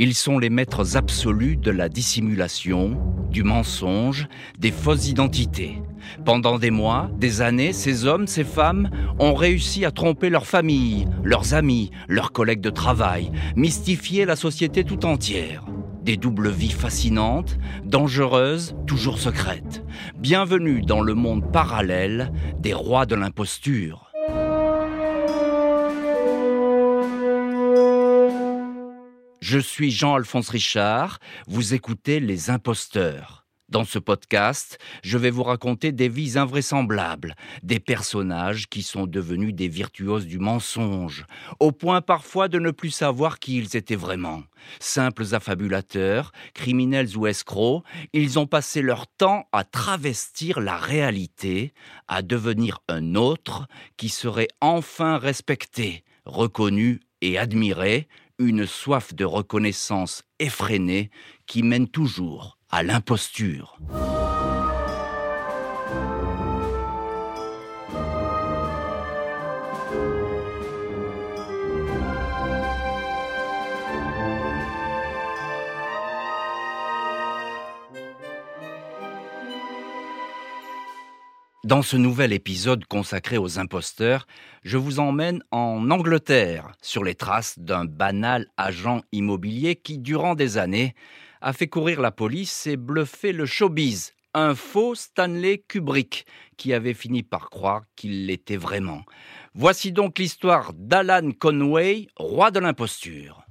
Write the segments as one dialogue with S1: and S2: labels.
S1: Ils sont les maîtres absolus de la dissimulation, du mensonge, des fausses identités. Pendant des mois, des années, ces hommes, ces femmes ont réussi à tromper leur famille, leurs amis, leurs collègues de travail, mystifier la société tout entière. Des doubles vies fascinantes, dangereuses, toujours secrètes. Bienvenue dans le monde parallèle des rois de l'imposture. Je suis Jean-Alphonse Richard, vous écoutez Les Imposteurs. Dans ce podcast, je vais vous raconter des vies invraisemblables, des personnages qui sont devenus des virtuoses du mensonge, au point parfois de ne plus savoir qui ils étaient vraiment. Simples affabulateurs, criminels ou escrocs, ils ont passé leur temps à travestir la réalité, à devenir un autre qui serait enfin respecté, reconnu et admiré, une soif de reconnaissance effrénée qui mène toujours à l'imposture. Dans ce nouvel épisode consacré aux imposteurs, je vous emmène en Angleterre, sur les traces d'un banal agent immobilier qui, durant des années, a fait courir la police et bluffé le showbiz, un faux Stanley Kubrick, qui avait fini par croire qu'il l'était vraiment. Voici donc l'histoire d'Alan Conway, roi de l'imposture.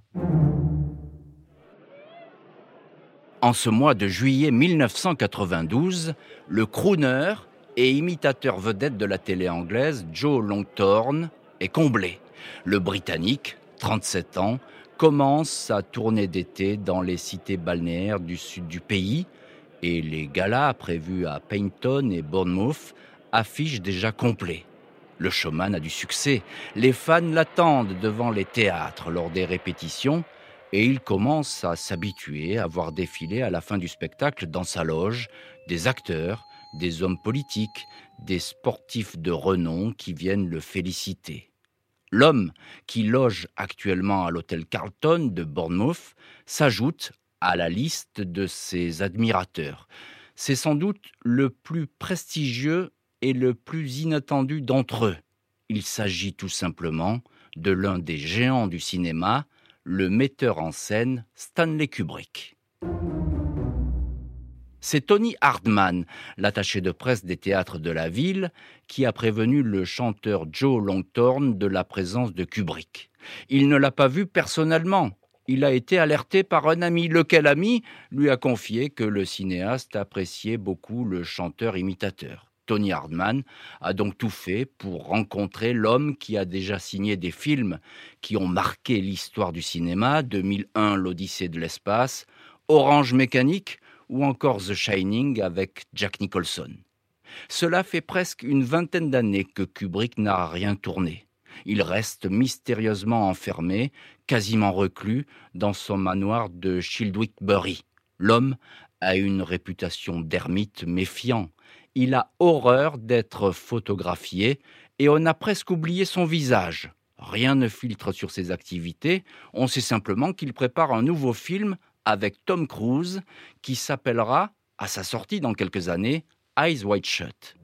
S1: En ce mois de juillet 1992, le crooner, et imitateur vedette de la télé anglaise, Joe Longthorne, est comblé. Le Britannique, 37 ans, commence sa tournée d'été dans les cités balnéaires du sud du pays et les galas prévus à Paynton et Bournemouth affichent déjà complet. Le showman a du succès. Les fans l'attendent devant les théâtres lors des répétitions et il commence à s'habituer à voir défiler à la fin du spectacle dans sa loge des acteurs, des hommes politiques, des sportifs de renom qui viennent le féliciter. L'homme qui loge actuellement à l'hôtel Carlton de Bournemouth s'ajoute à la liste de ses admirateurs. C'est sans doute le plus prestigieux et le plus inattendu d'entre eux. Il s'agit tout simplement de l'un des géants du cinéma, le metteur en scène Stanley Kubrick. C'est Tony Hardman, l'attaché de presse des théâtres de la ville, qui a prévenu le chanteur Joe Longthorne de la présence de Kubrick. Il ne l'a pas vu personnellement. Il a été alerté par un ami. Lequel ami lui a confié que le cinéaste appréciait beaucoup le chanteur imitateur. Tony Hardman a donc tout fait pour rencontrer l'homme qui a déjà signé des films qui ont marqué l'histoire du cinéma, 2001 l'Odyssée de l'espace, Orange Mécanique, ou encore The Shining avec Jack Nicholson. Cela fait presque une vingtaine d'années que Kubrick n'a rien tourné. Il reste mystérieusement enfermé, quasiment reclus, dans son manoir de Childwick-Bury. L'homme a une réputation d'ermite méfiant. Il a horreur d'être photographié et on a presque oublié son visage. Rien ne filtre sur ses activités, on sait simplement qu'il prépare un nouveau film avec Tom Cruise qui s'appellera, à sa sortie dans quelques années, Eyes Wide Shut.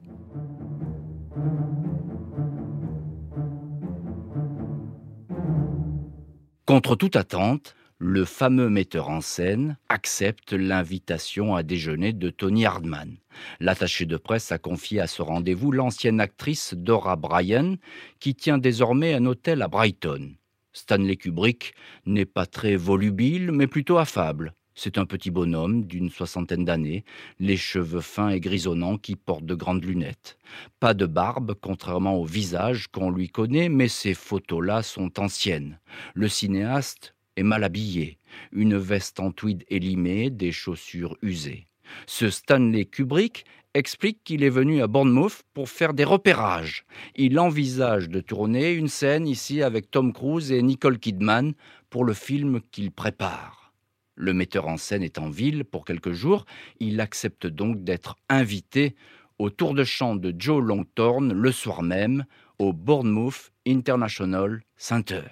S1: Contre toute attente, le fameux metteur en scène accepte l'invitation à déjeuner de Tony Hardman. L'attaché de presse a confié à ce rendez-vous l'ancienne actrice Dora Bryan, qui tient désormais un hôtel à Brighton. Stanley Kubrick n'est pas très volubile, mais plutôt affable. C'est un petit bonhomme d'une soixantaine d'années, les cheveux fins et grisonnants qui portent de grandes lunettes. Pas de barbe, contrairement au visage qu'on lui connaît, mais ces photos-là sont anciennes. Le cinéaste est mal habillé, une veste en tweed élimée, des chaussures usées. Ce Stanley Kubrick explique qu'il est venu à Bournemouth pour faire des repérages. Il envisage de tourner une scène ici avec Tom Cruise et Nicole Kidman pour le film qu'il prépare. Le metteur en scène est en ville pour quelques jours, il accepte donc d'être invité au tour de chant de Joe Longthorne le soir même au Bournemouth International Center.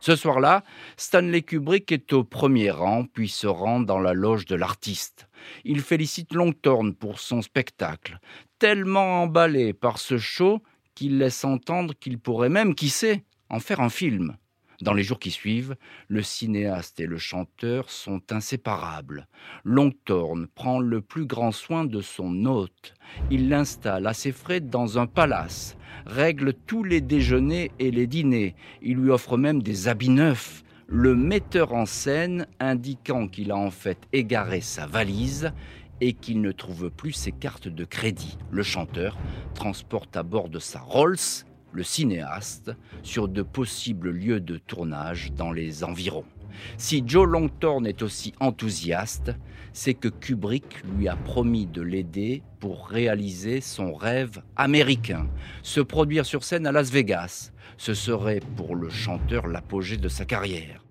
S1: Ce soir-là, Stanley Kubrick est au premier rang, puis se rend dans la loge de l'artiste. Il félicite Longthorne pour son spectacle, tellement emballé par ce show qu'il laisse entendre qu'il pourrait même, qui sait, en faire un film. Dans les jours qui suivent, le cinéaste et le chanteur sont inséparables. Longthorne prend le plus grand soin de son hôte. Il l'installe à ses frais dans un palace, règle tous les déjeuners et les dîners. Il lui offre même des habits neufs. Le metteur en scène indiquant qu'il a en fait égaré sa valise et qu'il ne trouve plus ses cartes de crédit. Le chanteur transporte à bord de sa Rolls le cinéaste sur de possibles lieux de tournage dans les environs. Si Joe Longthorne est aussi enthousiaste, c'est que Kubrick lui a promis de l'aider pour réaliser son rêve américain, se produire sur scène à Las Vegas. Ce serait pour le chanteur l'apogée de sa carrière.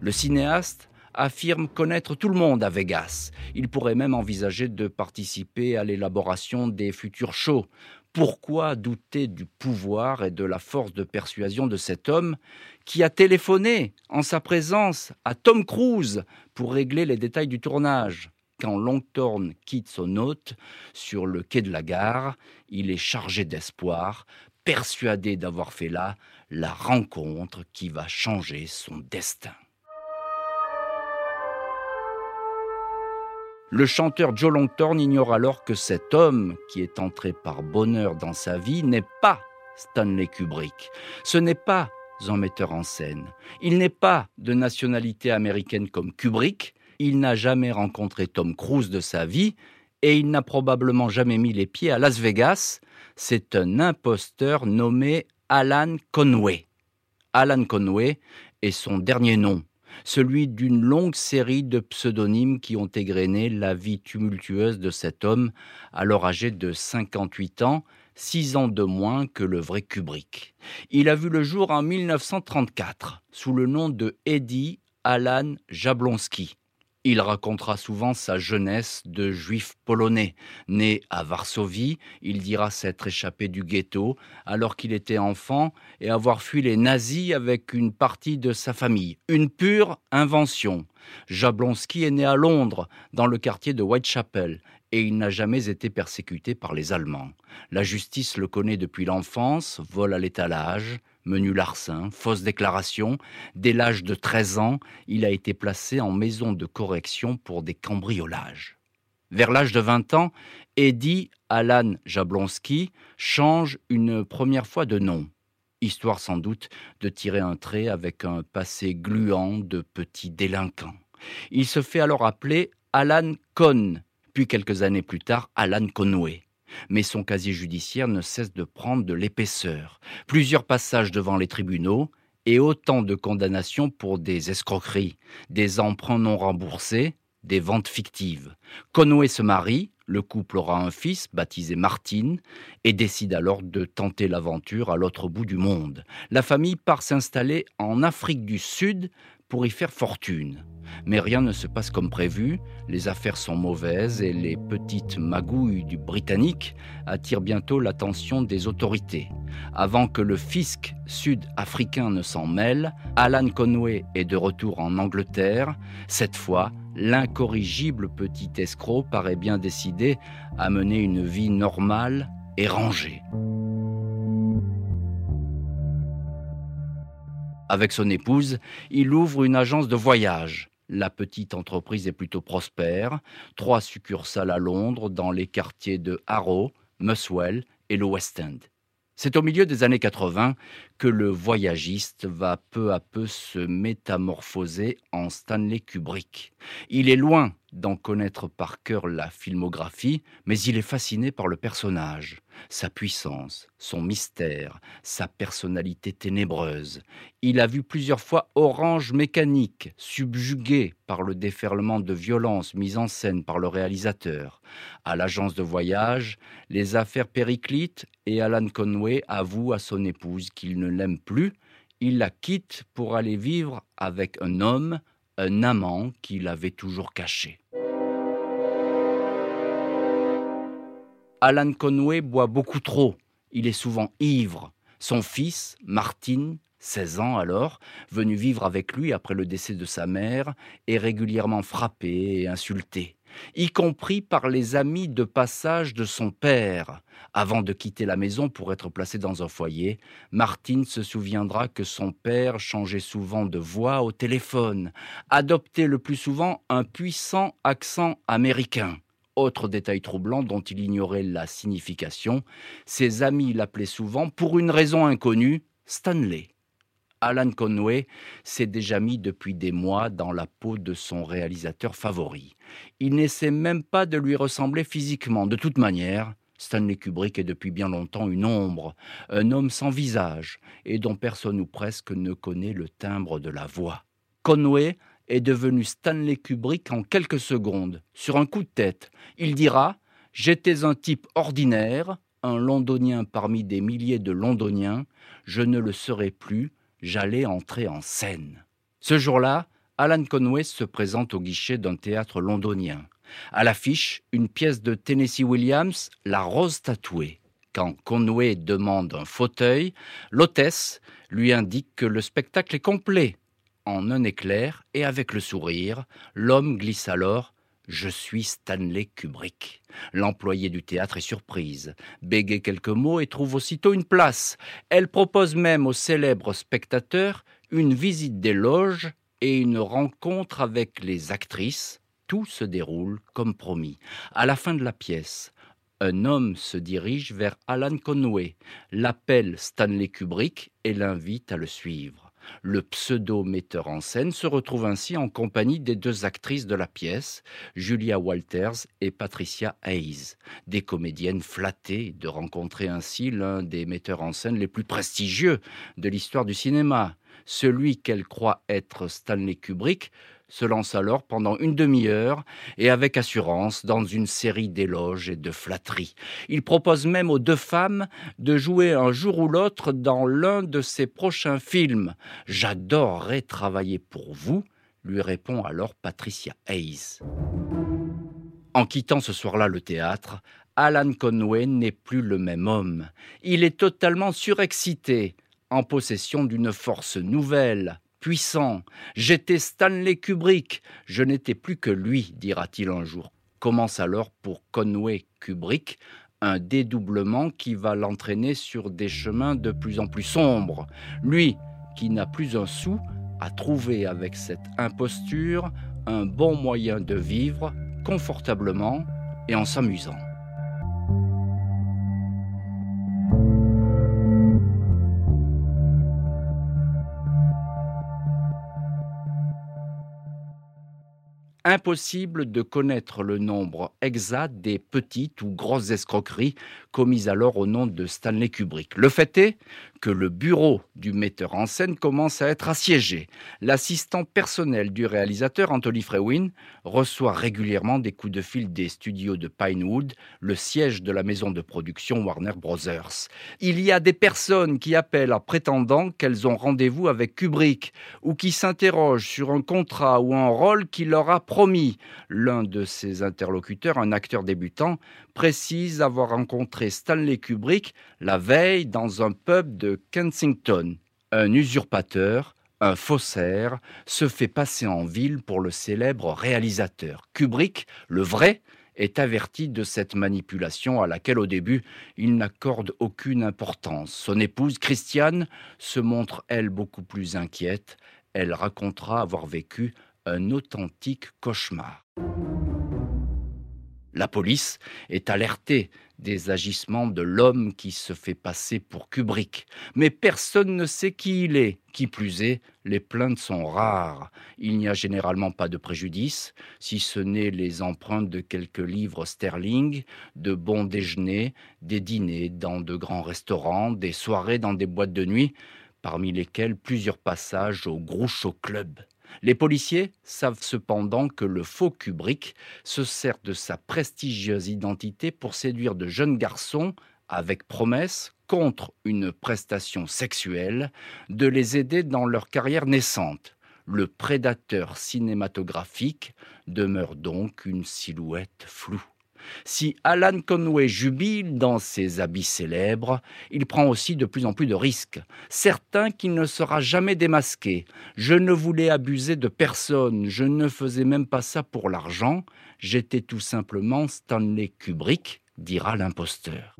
S1: Le cinéaste affirme connaître tout le monde à Vegas. Il pourrait même envisager de participer à l'élaboration des futurs shows. Pourquoi douter du pouvoir et de la force de persuasion de cet homme qui a téléphoné en sa présence à Tom Cruise pour régler les détails du tournage? Quand Longthorne quitte son hôte sur le quai de la gare, il est chargé d'espoir, persuadé d'avoir fait là la rencontre qui va changer son destin. Le chanteur Joe Longthorne ignore alors que cet homme qui est entré par bonheur dans sa vie n'est pas Stanley Kubrick. Ce n'est pas un metteur en scène. Il n'est pas de nationalité américaine comme Kubrick. Il n'a jamais rencontré Tom Cruise de sa vie et il n'a probablement jamais mis les pieds à Las Vegas. C'est un imposteur nommé Alan Conway. Alan Conway est son dernier nom celui d'une longue série de pseudonymes qui ont égrené la vie tumultueuse de cet homme, alors âgé de 58 ans, six ans de moins que le vrai Kubrick. Il a vu le jour en 1934 sous le nom de Eddie Alan Jablonski. Il racontera souvent sa jeunesse de juif polonais. Né à Varsovie, il dira s'être échappé du ghetto alors qu'il était enfant et avoir fui les nazis avec une partie de sa famille. Une pure invention. Jablonski est né à Londres, dans le quartier de Whitechapel, et il n'a jamais été persécuté par les Allemands. La justice le connaît depuis l'enfance, vol à l'étalage, menu larcin, fausse déclaration. Dès l'âge de 13 ans, il a été placé en maison de correction pour des cambriolages. Vers l'âge de 20 ans, Eddie Alan Jablonski change une première fois de nom, histoire sans doute de tirer un trait avec un passé gluant de petit délinquant. Il se fait alors appeler Alan Cohn, puis quelques années plus tard Alan Conway mais son casier judiciaire ne cesse de prendre de l'épaisseur. Plusieurs passages devant les tribunaux et autant de condamnations pour des escroqueries, des emprunts non remboursés, des ventes fictives. Conway se marie, le couple aura un fils baptisé Martine et décide alors de tenter l'aventure à l'autre bout du monde. La famille part s'installer en Afrique du Sud pour y faire fortune. Mais rien ne se passe comme prévu, les affaires sont mauvaises et les petites magouilles du Britannique attirent bientôt l'attention des autorités. Avant que le fisc sud-africain ne s'en mêle, Alan Conway est de retour en Angleterre. Cette fois, l'incorrigible petit escroc paraît bien décidé à mener une vie normale et rangée. Avec son épouse, il ouvre une agence de voyage. La petite entreprise est plutôt prospère. Trois succursales à Londres dans les quartiers de Harrow, Muswell et le West End. C'est au milieu des années 80 que le voyagiste va peu à peu se métamorphoser en Stanley Kubrick. Il est loin d'en connaître par cœur la filmographie, mais il est fasciné par le personnage, sa puissance, son mystère, sa personnalité ténébreuse. Il a vu plusieurs fois Orange Mécanique, subjugué par le déferlement de violence mis en scène par le réalisateur. À l'agence de voyage, les affaires périclites et Alan Conway avoue à son épouse qu'il ne l'aime plus. Il la quitte pour aller vivre avec un homme, un amant qu'il avait toujours caché. Alan Conway boit beaucoup trop. Il est souvent ivre. Son fils, Martin, 16 ans alors, venu vivre avec lui après le décès de sa mère, est régulièrement frappé et insulté, y compris par les amis de passage de son père. Avant de quitter la maison pour être placé dans un foyer, Martine se souviendra que son père changeait souvent de voix au téléphone, adoptait le plus souvent un puissant accent américain. Autre détail troublant dont il ignorait la signification, ses amis l'appelaient souvent, pour une raison inconnue, Stanley. Alan Conway s'est déjà mis depuis des mois dans la peau de son réalisateur favori. Il n'essaie même pas de lui ressembler physiquement. De toute manière, Stanley Kubrick est depuis bien longtemps une ombre, un homme sans visage, et dont personne ou presque ne connaît le timbre de la voix. Conway est devenu Stanley Kubrick en quelques secondes, sur un coup de tête. Il dira J'étais un type ordinaire, un londonien parmi des milliers de londoniens, je ne le serai plus, j'allais entrer en scène. Ce jour-là, Alan Conway se présente au guichet d'un théâtre londonien. À l'affiche, une pièce de Tennessee Williams, La Rose tatouée. Quand Conway demande un fauteuil, l'hôtesse lui indique que le spectacle est complet. En un éclair et avec le sourire, l'homme glisse alors je suis Stanley Kubrick. L'employé du théâtre est surprise, bégaye quelques mots et trouve aussitôt une place. Elle propose même au célèbre spectateur une visite des loges et une rencontre avec les actrices. Tout se déroule comme promis. À la fin de la pièce, un homme se dirige vers Alan Conway, l'appelle Stanley Kubrick et l'invite à le suivre. Le pseudo-metteur en scène se retrouve ainsi en compagnie des deux actrices de la pièce, Julia Walters et Patricia Hayes, des comédiennes flattées de rencontrer ainsi l'un des metteurs en scène les plus prestigieux de l'histoire du cinéma. Celui qu'elle croit être Stanley Kubrick se lance alors pendant une demi-heure et avec assurance dans une série d'éloges et de flatteries. Il propose même aux deux femmes de jouer un jour ou l'autre dans l'un de ses prochains films. J'adorerais travailler pour vous, lui répond alors Patricia Hayes. En quittant ce soir-là le théâtre, Alan Conway n'est plus le même homme. Il est totalement surexcité, en possession d'une force nouvelle, puissant. J'étais Stanley Kubrick, je n'étais plus que lui, dira-t-il un jour. Commence alors pour Conway Kubrick un dédoublement qui va l'entraîner sur des chemins de plus en plus sombres. Lui, qui n'a plus un sou, a trouvé avec cette imposture un bon moyen de vivre confortablement et en s'amusant. Impossible de connaître le nombre exact des petites ou grosses escroqueries commises alors au nom de Stanley Kubrick. Le fait est que le bureau du metteur en scène commence à être assiégé. L'assistant personnel du réalisateur, Anthony Frewin, reçoit régulièrement des coups de fil des studios de Pinewood, le siège de la maison de production Warner Brothers. Il y a des personnes qui appellent en prétendant qu'elles ont rendez-vous avec Kubrick ou qui s'interrogent sur un contrat ou un rôle qu'il leur a promis. L'un de ses interlocuteurs, un acteur débutant, précise avoir rencontré Stanley Kubrick la veille dans un pub de Kensington. Un usurpateur, un faussaire, se fait passer en ville pour le célèbre réalisateur. Kubrick, le vrai, est averti de cette manipulation à laquelle au début il n'accorde aucune importance. Son épouse, Christiane, se montre, elle, beaucoup plus inquiète. Elle racontera avoir vécu un authentique cauchemar. La police est alertée des agissements de l'homme qui se fait passer pour Kubrick. Mais personne ne sait qui il est. Qui plus est, les plaintes sont rares. Il n'y a généralement pas de préjudice, si ce n'est les empreintes de quelques livres sterling, de bons déjeuners, des dîners dans de grands restaurants, des soirées dans des boîtes de nuit, parmi lesquelles plusieurs passages au Groucho Club. Les policiers savent cependant que le faux Kubrick se sert de sa prestigieuse identité pour séduire de jeunes garçons avec promesse, contre une prestation sexuelle, de les aider dans leur carrière naissante. Le prédateur cinématographique demeure donc une silhouette floue. Si Alan Conway jubile dans ses habits célèbres, il prend aussi de plus en plus de risques, certains qu'il ne sera jamais démasqué. Je ne voulais abuser de personne, je ne faisais même pas ça pour l'argent, j'étais tout simplement Stanley Kubrick, dira l'imposteur.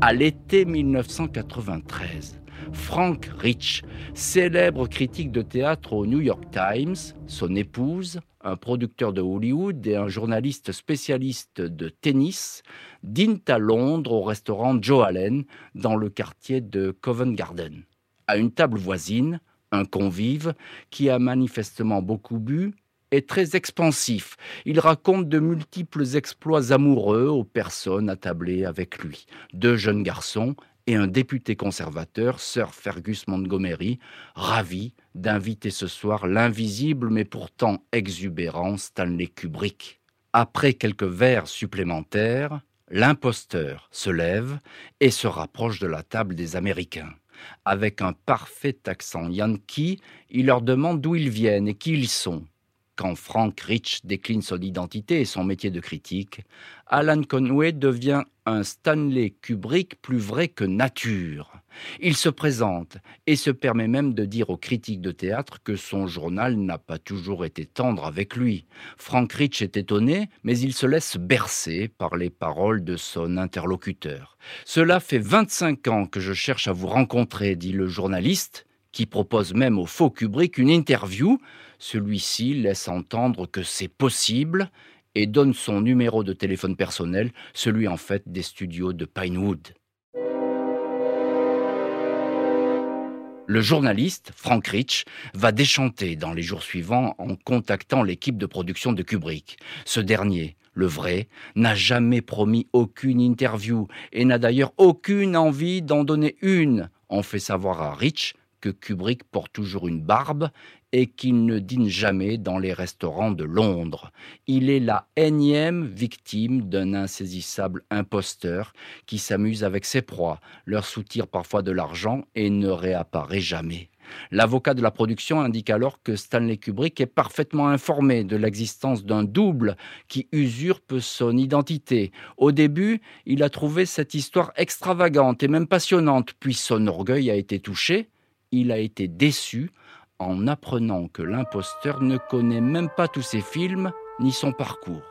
S1: À l'été 1993, Frank Rich, célèbre critique de théâtre au New York Times, son épouse, un producteur de Hollywood et un journaliste spécialiste de tennis, dînent à Londres au restaurant Joe Allen dans le quartier de Covent Garden. À une table voisine, un convive qui a manifestement beaucoup bu est très expansif. Il raconte de multiples exploits amoureux aux personnes attablées avec lui. Deux jeunes garçons et un député conservateur, Sir Fergus Montgomery, ravi d'inviter ce soir l'invisible mais pourtant exubérant Stanley Kubrick. Après quelques vers supplémentaires, l'imposteur se lève et se rapproche de la table des Américains. Avec un parfait accent yankee, il leur demande d'où ils viennent et qui ils sont. Quand Frank Rich décline son identité et son métier de critique, Alan Conway devient un Stanley Kubrick plus vrai que nature. Il se présente et se permet même de dire aux critiques de théâtre que son journal n'a pas toujours été tendre avec lui. Frank Rich est étonné, mais il se laisse bercer par les paroles de son interlocuteur. Cela fait 25 ans que je cherche à vous rencontrer, dit le journaliste, qui propose même au faux Kubrick une interview. Celui-ci laisse entendre que c'est possible et donne son numéro de téléphone personnel, celui en fait des studios de Pinewood. Le journaliste, Frank Rich, va déchanter dans les jours suivants en contactant l'équipe de production de Kubrick. Ce dernier, le vrai, n'a jamais promis aucune interview et n'a d'ailleurs aucune envie d'en donner une. On fait savoir à Rich que Kubrick porte toujours une barbe et qu'il ne dîne jamais dans les restaurants de Londres. Il est la énième victime d'un insaisissable imposteur qui s'amuse avec ses proies, leur soutire parfois de l'argent et ne réapparaît jamais. L'avocat de la production indique alors que Stanley Kubrick est parfaitement informé de l'existence d'un double qui usurpe son identité. Au début, il a trouvé cette histoire extravagante et même passionnante, puis son orgueil a été touché il a été déçu en apprenant que l'imposteur ne connaît même pas tous ses films ni son parcours.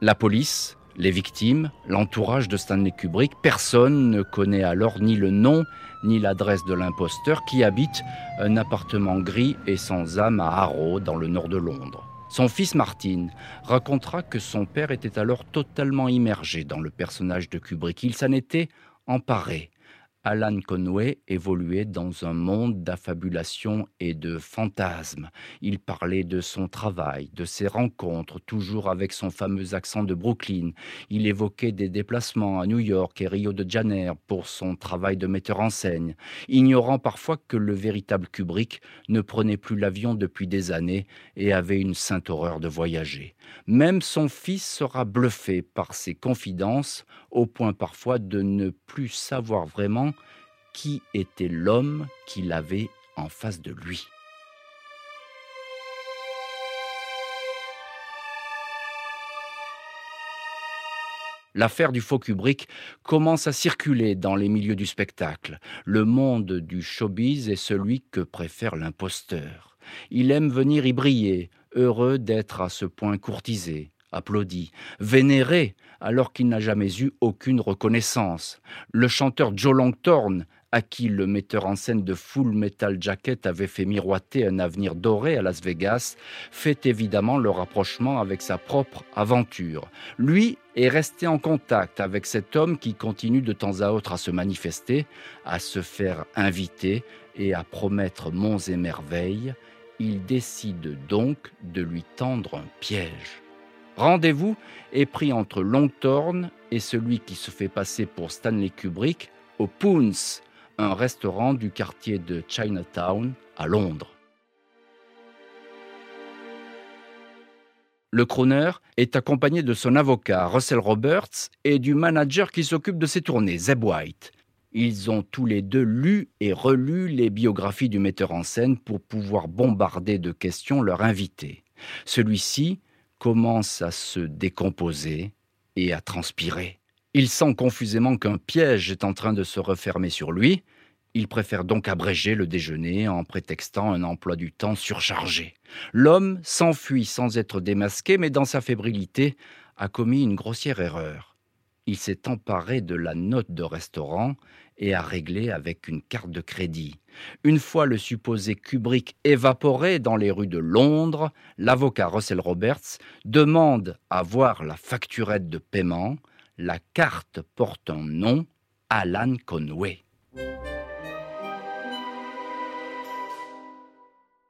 S1: La police, les victimes, l'entourage de Stanley Kubrick, personne ne connaît alors ni le nom ni l'adresse de l'imposteur qui habite un appartement gris et sans âme à Harrow dans le nord de Londres. Son fils Martin racontera que son père était alors totalement immergé dans le personnage de Kubrick. Il s'en était emparé. Alan Conway évoluait dans un monde d'affabulation et de fantasmes. Il parlait de son travail, de ses rencontres, toujours avec son fameux accent de Brooklyn. Il évoquait des déplacements à New York et Rio de Janeiro pour son travail de metteur en scène, ignorant parfois que le véritable Kubrick ne prenait plus l'avion depuis des années et avait une sainte horreur de voyager. Même son fils sera bluffé par ses confidences, au point parfois de ne plus savoir vraiment qui était l'homme qu'il avait en face de lui. L'affaire du faux Kubrick commence à circuler dans les milieux du spectacle. Le monde du showbiz est celui que préfère l'imposteur. Il aime venir y briller, heureux d'être à ce point courtisé, applaudi, vénéré, alors qu'il n'a jamais eu aucune reconnaissance. Le chanteur Joe Longthorne à qui le metteur en scène de Full Metal Jacket avait fait miroiter un avenir doré à Las Vegas, fait évidemment le rapprochement avec sa propre aventure. Lui est resté en contact avec cet homme qui continue de temps à autre à se manifester, à se faire inviter et à promettre monts et merveilles. Il décide donc de lui tendre un piège. Rendez-vous est pris entre Longthorne et celui qui se fait passer pour Stanley Kubrick au Poons, un restaurant du quartier de Chinatown à Londres. Le crooner est accompagné de son avocat Russell Roberts et du manager qui s'occupe de ses tournées, Zeb White. Ils ont tous les deux lu et relu les biographies du metteur en scène pour pouvoir bombarder de questions leur invité. Celui-ci commence à se décomposer et à transpirer. Il sent confusément qu'un piège est en train de se refermer sur lui. Il préfère donc abréger le déjeuner en prétextant un emploi du temps surchargé. L'homme s'enfuit sans être démasqué, mais dans sa fébrilité a commis une grossière erreur. Il s'est emparé de la note de restaurant et a réglé avec une carte de crédit. Une fois le supposé Kubrick évaporé dans les rues de Londres, l'avocat Russell Roberts demande à voir la facturette de paiement. La carte porte un nom, Alan Conway.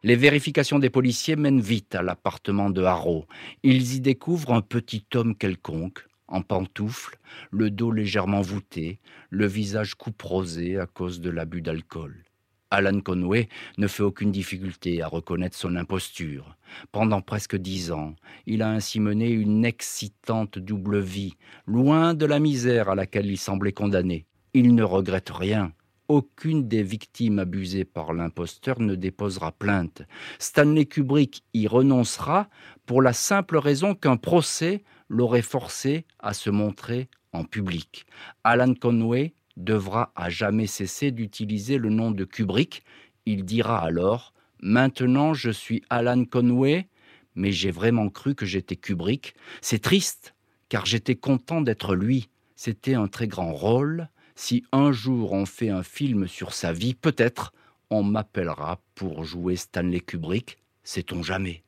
S1: Les vérifications des policiers mènent vite à l'appartement de Harrow. Ils y découvrent un petit homme quelconque, en pantoufles, le dos légèrement voûté, le visage couperosé à cause de l'abus d'alcool. Alan Conway ne fait aucune difficulté à reconnaître son imposture. Pendant presque dix ans, il a ainsi mené une excitante double vie, loin de la misère à laquelle il semblait condamné. Il ne regrette rien. Aucune des victimes abusées par l'imposteur ne déposera plainte. Stanley Kubrick y renoncera pour la simple raison qu'un procès l'aurait forcé à se montrer en public. Alan Conway devra à jamais cesser d'utiliser le nom de Kubrick. Il dira alors Maintenant je suis Alan Conway, mais j'ai vraiment cru que j'étais Kubrick. C'est triste, car j'étais content d'être lui. C'était un très grand rôle. Si un jour on fait un film sur sa vie, peut-être on m'appellera pour jouer Stanley Kubrick, sait-on jamais?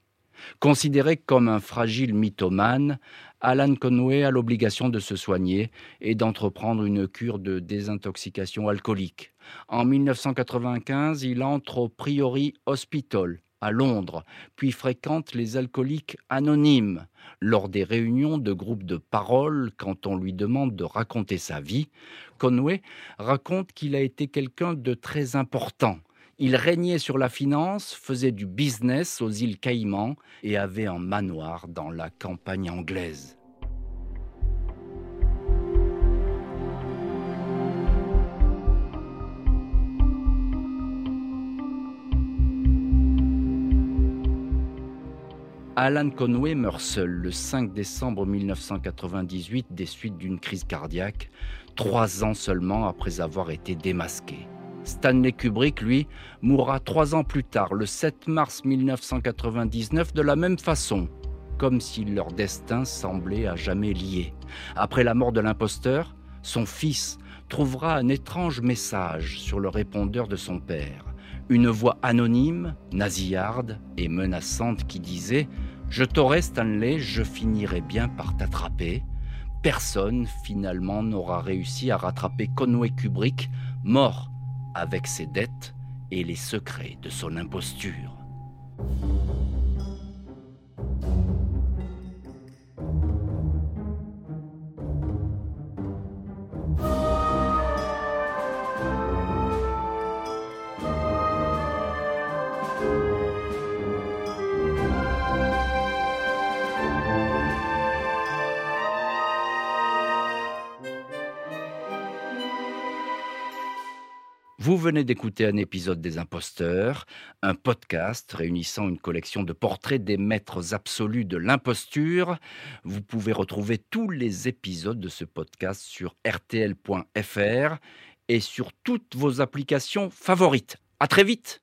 S1: Considéré comme un fragile mythomane, Alan Conway a l'obligation de se soigner et d'entreprendre une cure de désintoxication alcoolique. En 1995, il entre au Priory Hospital à Londres, puis fréquente les alcooliques anonymes. Lors des réunions de groupes de parole, quand on lui demande de raconter sa vie, Conway raconte qu'il a été quelqu'un de très important il régnait sur la finance, faisait du business aux îles Caïmans et avait un manoir dans la campagne anglaise. Alan Conway meurt seul le 5 décembre 1998 des suites d'une crise cardiaque, trois ans seulement après avoir été démasqué. Stanley Kubrick, lui, mourra trois ans plus tard, le 7 mars 1999, de la même façon, comme si leur destin semblait à jamais lié. Après la mort de l'imposteur, son fils trouvera un étrange message sur le répondeur de son père. Une voix anonyme, nasillarde et menaçante qui disait Je t'aurai, Stanley, je finirai bien par t'attraper. Personne, finalement, n'aura réussi à rattraper Conway Kubrick, mort avec ses dettes et les secrets de son imposture. Venez d'écouter un épisode des Imposteurs, un podcast réunissant une collection de portraits des maîtres absolus de l'imposture. Vous pouvez retrouver tous les épisodes de ce podcast sur rtl.fr et sur toutes vos applications favorites. À très vite!